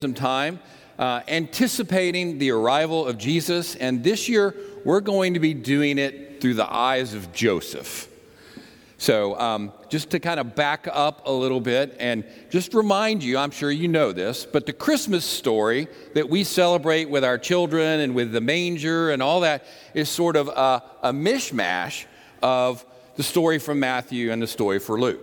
some time uh, anticipating the arrival of Jesus, and this year we're going to be doing it through the eyes of Joseph. So, um, just to kind of back up a little bit and just remind you, I'm sure you know this, but the Christmas story that we celebrate with our children and with the manger and all that is sort of a, a mishmash of the story from Matthew and the story for Luke.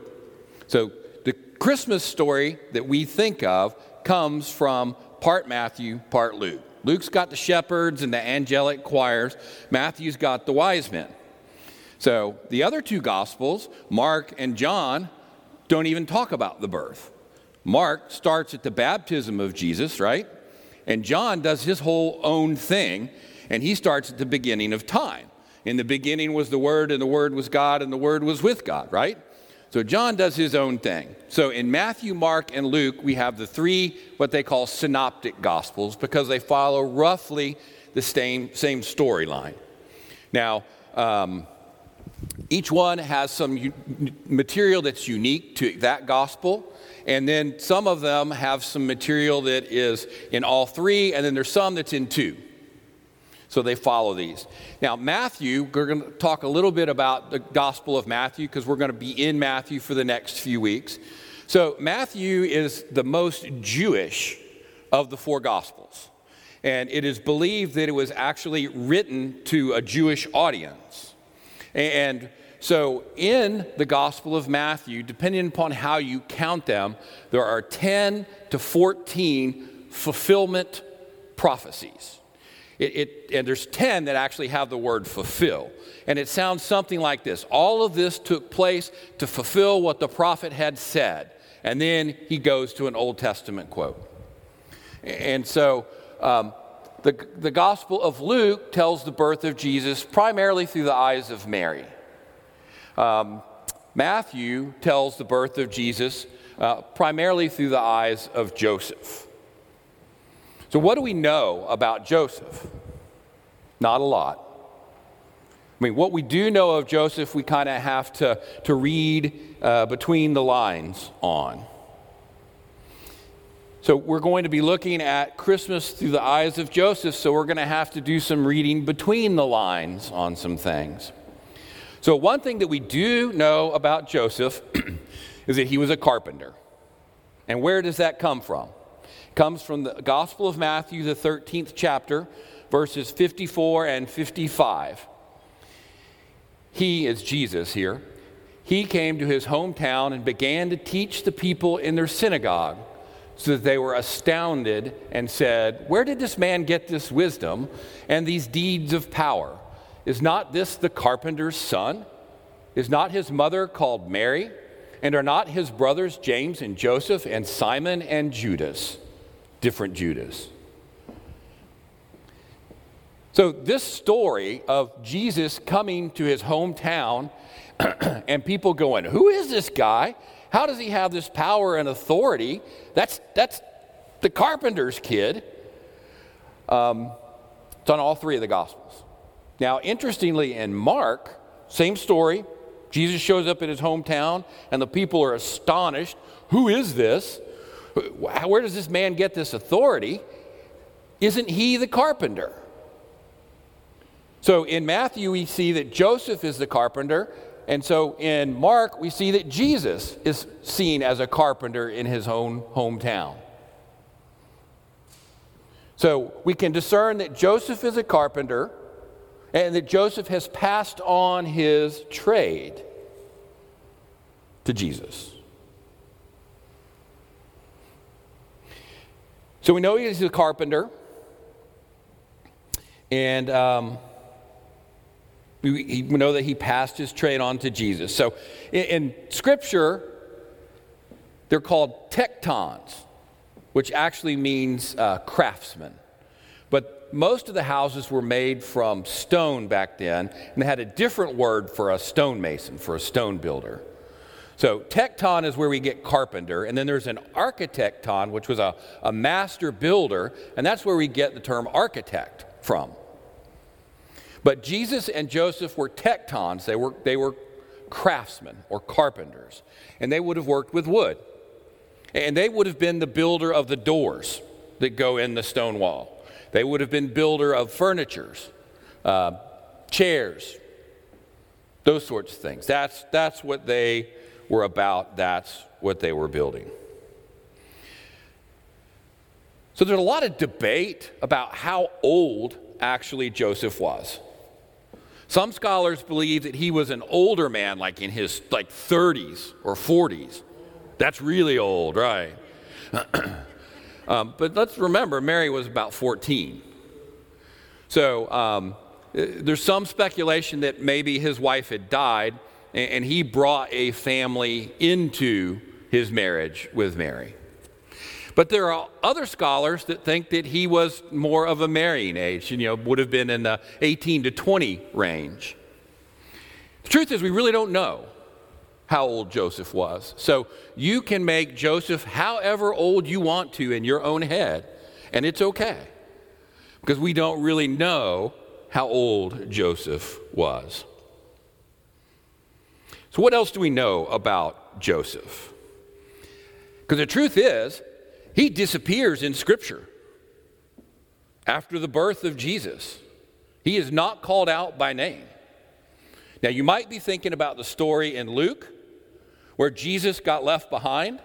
So, the Christmas story that we think of comes from part Matthew, part Luke. Luke's got the shepherds and the angelic choirs, Matthew's got the wise men. So the other two gospels, Mark and John, don't even talk about the birth. Mark starts at the baptism of Jesus, right? And John does his whole own thing, and he starts at the beginning of time. In the beginning was the Word, and the Word was God, and the Word was with God, right? So John does his own thing. So in Matthew, Mark, and Luke, we have the three what they call synoptic gospels because they follow roughly the same, same storyline. Now, um, each one has some u- material that's unique to that gospel. And then some of them have some material that is in all three, and then there's some that's in two. So they follow these. Now, Matthew, we're going to talk a little bit about the Gospel of Matthew because we're going to be in Matthew for the next few weeks. So, Matthew is the most Jewish of the four Gospels. And it is believed that it was actually written to a Jewish audience. And so, in the Gospel of Matthew, depending upon how you count them, there are 10 to 14 fulfillment prophecies. It, it, and there's 10 that actually have the word fulfill. And it sounds something like this All of this took place to fulfill what the prophet had said. And then he goes to an Old Testament quote. And so um, the, the Gospel of Luke tells the birth of Jesus primarily through the eyes of Mary. Um, Matthew tells the birth of Jesus uh, primarily through the eyes of Joseph. So, what do we know about Joseph? Not a lot. I mean, what we do know of Joseph, we kind of have to, to read uh, between the lines on. So, we're going to be looking at Christmas through the eyes of Joseph, so we're going to have to do some reading between the lines on some things. So, one thing that we do know about Joseph is that he was a carpenter. And where does that come from? Comes from the Gospel of Matthew, the 13th chapter, verses 54 and 55. He is Jesus here. He came to his hometown and began to teach the people in their synagogue so that they were astounded and said, Where did this man get this wisdom and these deeds of power? Is not this the carpenter's son? Is not his mother called Mary? And are not his brothers James and Joseph and Simon and Judas? Different Judas. So, this story of Jesus coming to his hometown and people going, Who is this guy? How does he have this power and authority? That's, that's the carpenter's kid. Um, it's on all three of the Gospels. Now, interestingly, in Mark, same story. Jesus shows up in his hometown, and the people are astonished. Who is this? Where does this man get this authority? Isn't he the carpenter? So in Matthew, we see that Joseph is the carpenter. And so in Mark, we see that Jesus is seen as a carpenter in his own hometown. So we can discern that Joseph is a carpenter and that Joseph has passed on his trade to Jesus. So we know he's a carpenter. And um, we, we, know that he passed his trade on to Jesus. So in, in Scripture, they're called tectons, which actually means uh, craftsmen. But most of the houses were made from stone back then, and they had a different word for a stonemason, for a stone builder. So, tecton is where we get carpenter, and then there's an architecton, which was a, a master builder, and that's where we get the term architect from. But Jesus and Joseph were tectons, they were, they were craftsmen or carpenters, and they would have worked with wood. And they would have been the builder of the doors that go in the stone wall. They would have been builder of furnitures, uh, chairs, those sorts of things. That's, that's what they were about. That's what they were building. So there's a lot of debate about how old actually Joseph was. Some scholars believe that he was an older man, like in his like 30s or 40s. That's really old, right? um, but let's remember, Mary was about 14. So um, there's some speculation that maybe his wife had died and, he brought a family into his marriage with Mary. But there are other scholars that think that he was more of a marrying age, you know, would have been in the 18 to 20 range. The truth is, we really don't know how old Joseph was. So you can make Joseph however old you want to in your own head, and it's okay. Because we don't really know how old Joseph was. So, what else do we know about Joseph? Because the truth is, he disappears in Scripture after the birth of Jesus. He is not called out by name. Now, you might be thinking about the story in Luke where Jesus got left behind,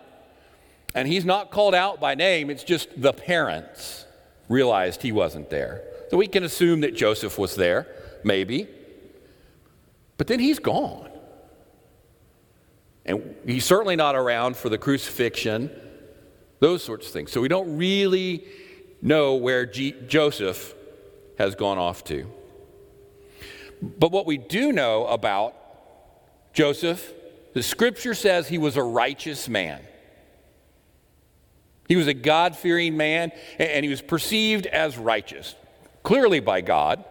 and he's not called out by name, it's just the parents realized he wasn't there. So we can assume that Joseph was there, maybe, but then he's gone. And he's certainly not around for the crucifixion those sorts of things. So we don't really know where G- Joseph has gone off to. But what we do know about Joseph, the scripture says he was a righteous man. He was a God fearing man, and he was perceived as righteous, clearly by God,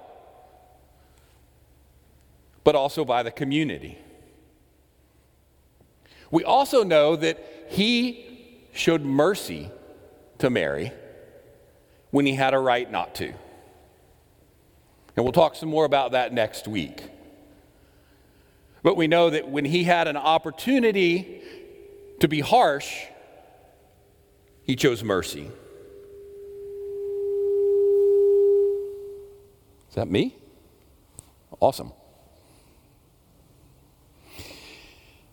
but also by the community. We also know that he showed mercy to Mary when he had a right not to. And we'll talk some more about that next week. But we know that when he had an opportunity to be harsh, he chose mercy. Is that me? Awesome.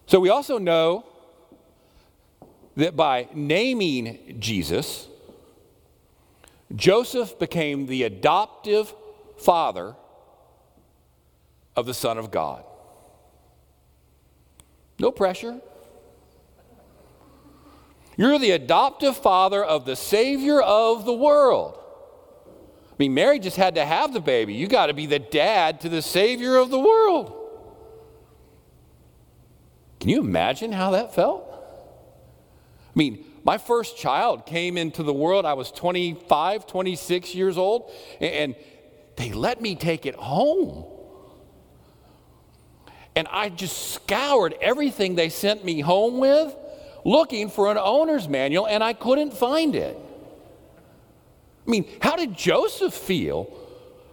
So we also know that by naming Jesus, Joseph became the adoptive father of the Son of God. No pressure. You're the adoptive father of the Savior of the world. I mean, Mary just had to have the baby. You got to be the dad to the Savior of the world. Can you imagine how that felt? I mean, my first child came into the world, I was 25, 26 years old, and they let me take it home. And I just scoured everything they sent me home with looking for an owner's manual, and I couldn't find it. I mean, how did Joseph feel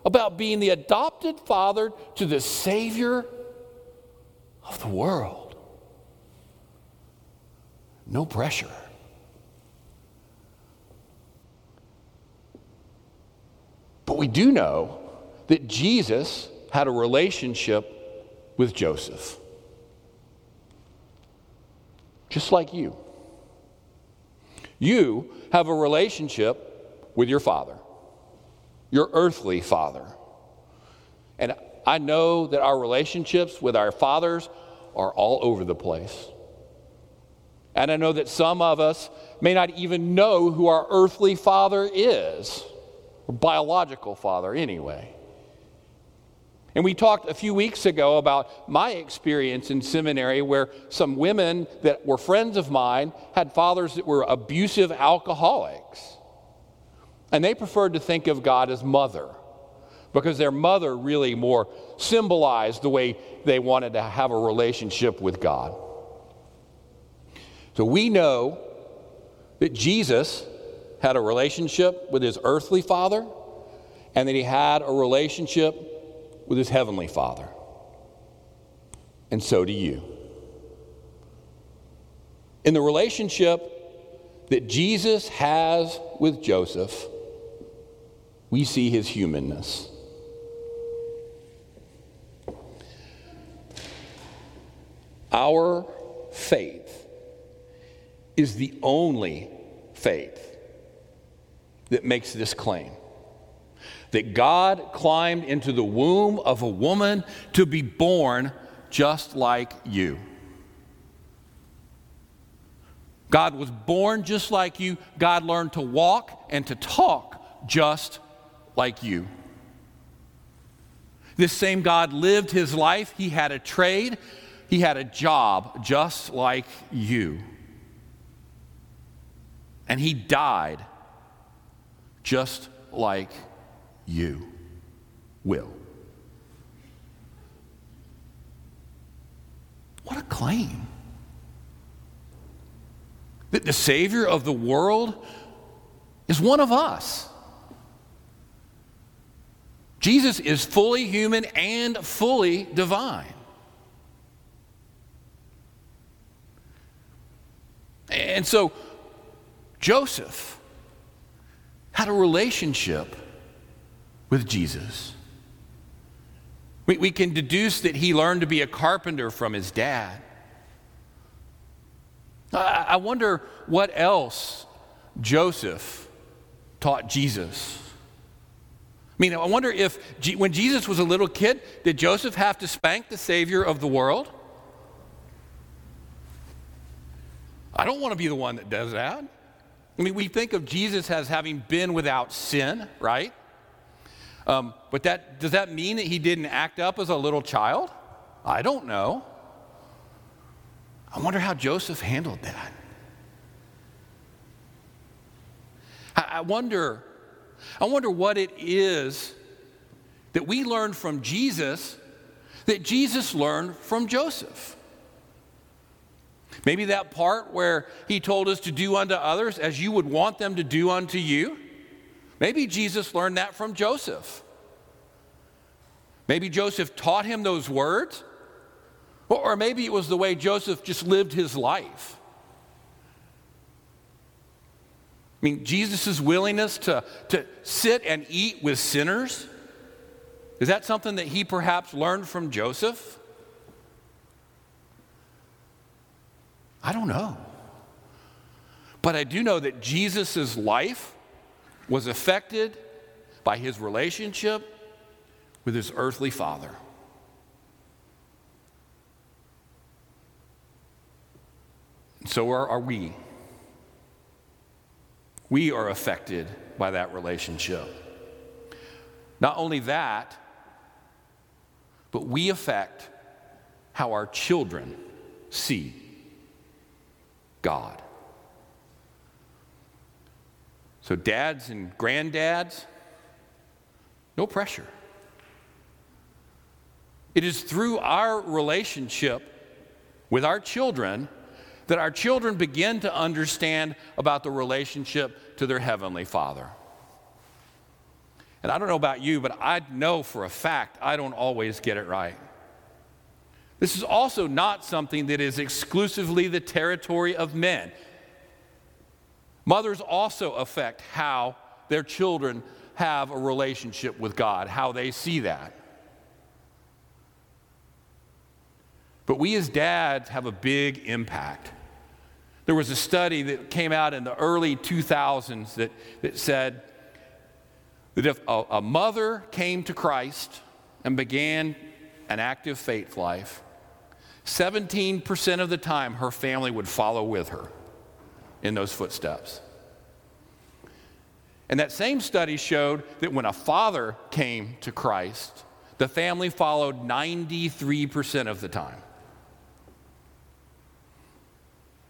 about being the adopted father to the Savior of the world? No pressure. But we do know that Jesus had a relationship with Joseph. Just like you. You have a relationship with your father, your earthly father. And I know that our relationships with our fathers are all over the place. And I know that some of us may not even know who our earthly father is, or biological father, anyway. And we talked a few weeks ago about my experience in seminary where some women that were friends of mine had fathers that were abusive alcoholics. And they preferred to think of God as mother because their mother really more symbolized the way they wanted to have a relationship with God. So we know that Jesus had a relationship with his earthly father and that he had a relationship with his heavenly father. And so do you. In the relationship that Jesus has with Joseph, we see his humanness. Our faith is the only faith that makes this claim that God climbed into the womb of a woman to be born just like you. God was born just like you. God learned to walk and to talk just like you. This same God lived his life. He had a trade, he had a job just like you. And he died just like you will. What a claim. That the Savior of the world is one of us. Jesus is fully human and fully divine. And so Joseph had a relationship with Jesus. We, we can deduce that he learned to be a carpenter from his dad. I, I wonder what else Joseph taught Jesus. I mean, I wonder if G- when Jesus was a little kid, did Joseph have to spank the Savior of the world? I don't want to be the one that does that. I mean, we think of Jesus as having been without sin, right? Um, but that, does that mean that he didn't act up as a little child? I don't know. I wonder how Joseph handled that. I, I wonder, I wonder what it is that we learned from Jesus that Jesus learned from Joseph. Maybe that part where he told us to do unto others as you would want them to do unto you. Maybe Jesus learned that from Joseph. Maybe Joseph taught him those words, or maybe it was the way Joseph just lived his life. I mean, Jesus' willingness to, to sit and eat with sinners, is that something that he perhaps learned from Joseph? I don't know. But I do know that Jesus' life was affected by his relationship with his earthly father. So are, are we. We are affected by that relationship. Not only that, but we affect how our children see God. So, dads and granddads, no pressure. It is through our relationship with our children that our children begin to understand about the relationship to their Heavenly Father. And I don't know about you, but I know for a fact I don't always get it right. This is also not something that is exclusively the territory of men. Mothers also affect how their children have a relationship with God, how they see that. But we as dads have a big impact. There was a study that came out in the early 2000s that, that said that if a, a mother came to Christ and began an active faith life, 17% of the time her family would follow with her in those footsteps. And that same study showed that when a father came to Christ, the family followed 93% of the time.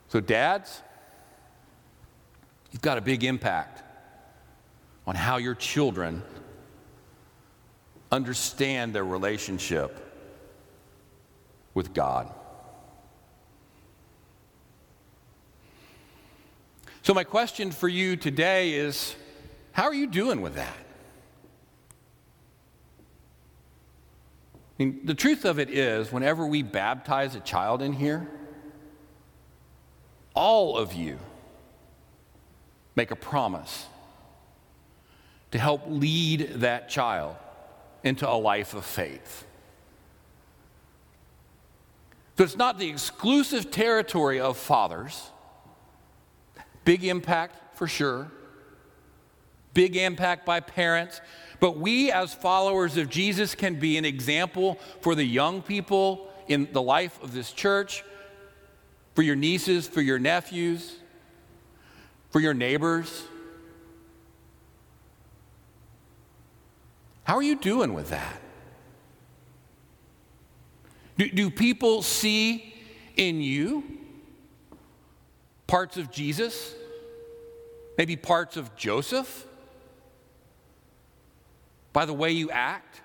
So, dads, you've got a big impact on how your children understand their relationship with God. So, my question for you today is how are you doing with that? I mean, the truth of it is, whenever we baptize a child in here, all of you make a promise to help lead that child into a life of faith. So it's not the exclusive territory of fathers. Big impact for sure. Big impact by parents. But we, as followers of Jesus, can be an example for the young people in the life of this church, for your nieces, for your nephews, for your neighbors. How are you doing with that? Do, do people see in you parts of Jesus? Maybe parts of Joseph? By the way you act?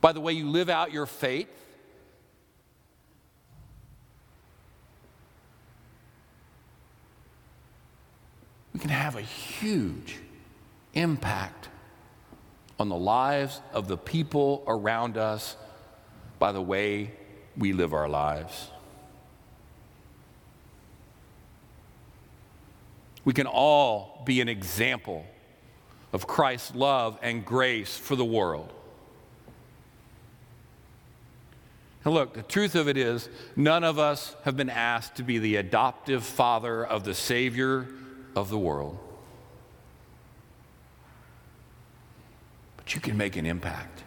By the way you live out your faith? We can have a huge impact on the lives of the people around us by the way we live our lives. We can all be an example of Christ's love and grace for the world. And look, the truth of it is, none of us have been asked to be the adoptive father of the Savior of the world. But you can make an impact.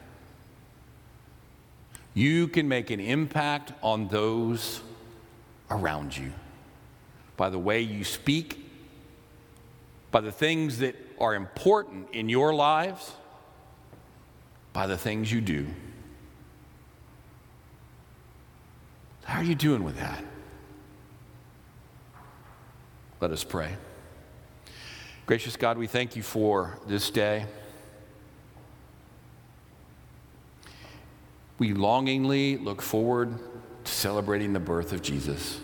You can make an impact on those around you by the way you speak, by the things that are important in your lives, by the things you do. How are you doing with that? Let us pray. Gracious God, we thank you for this day. We longingly look forward to celebrating the birth of Jesus.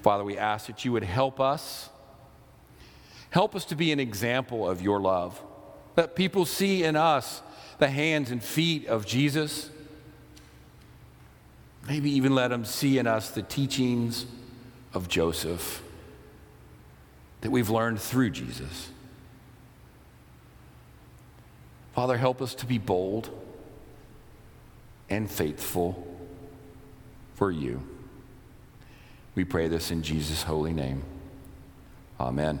Father, we ask that you would help us. Help us to be an example of your love. Let people see in us the hands and feet of Jesus. Maybe even let them see in us the teachings of Joseph that we've learned through Jesus. Father, help us to be bold and faithful for you. We pray this in Jesus' holy name. Amen.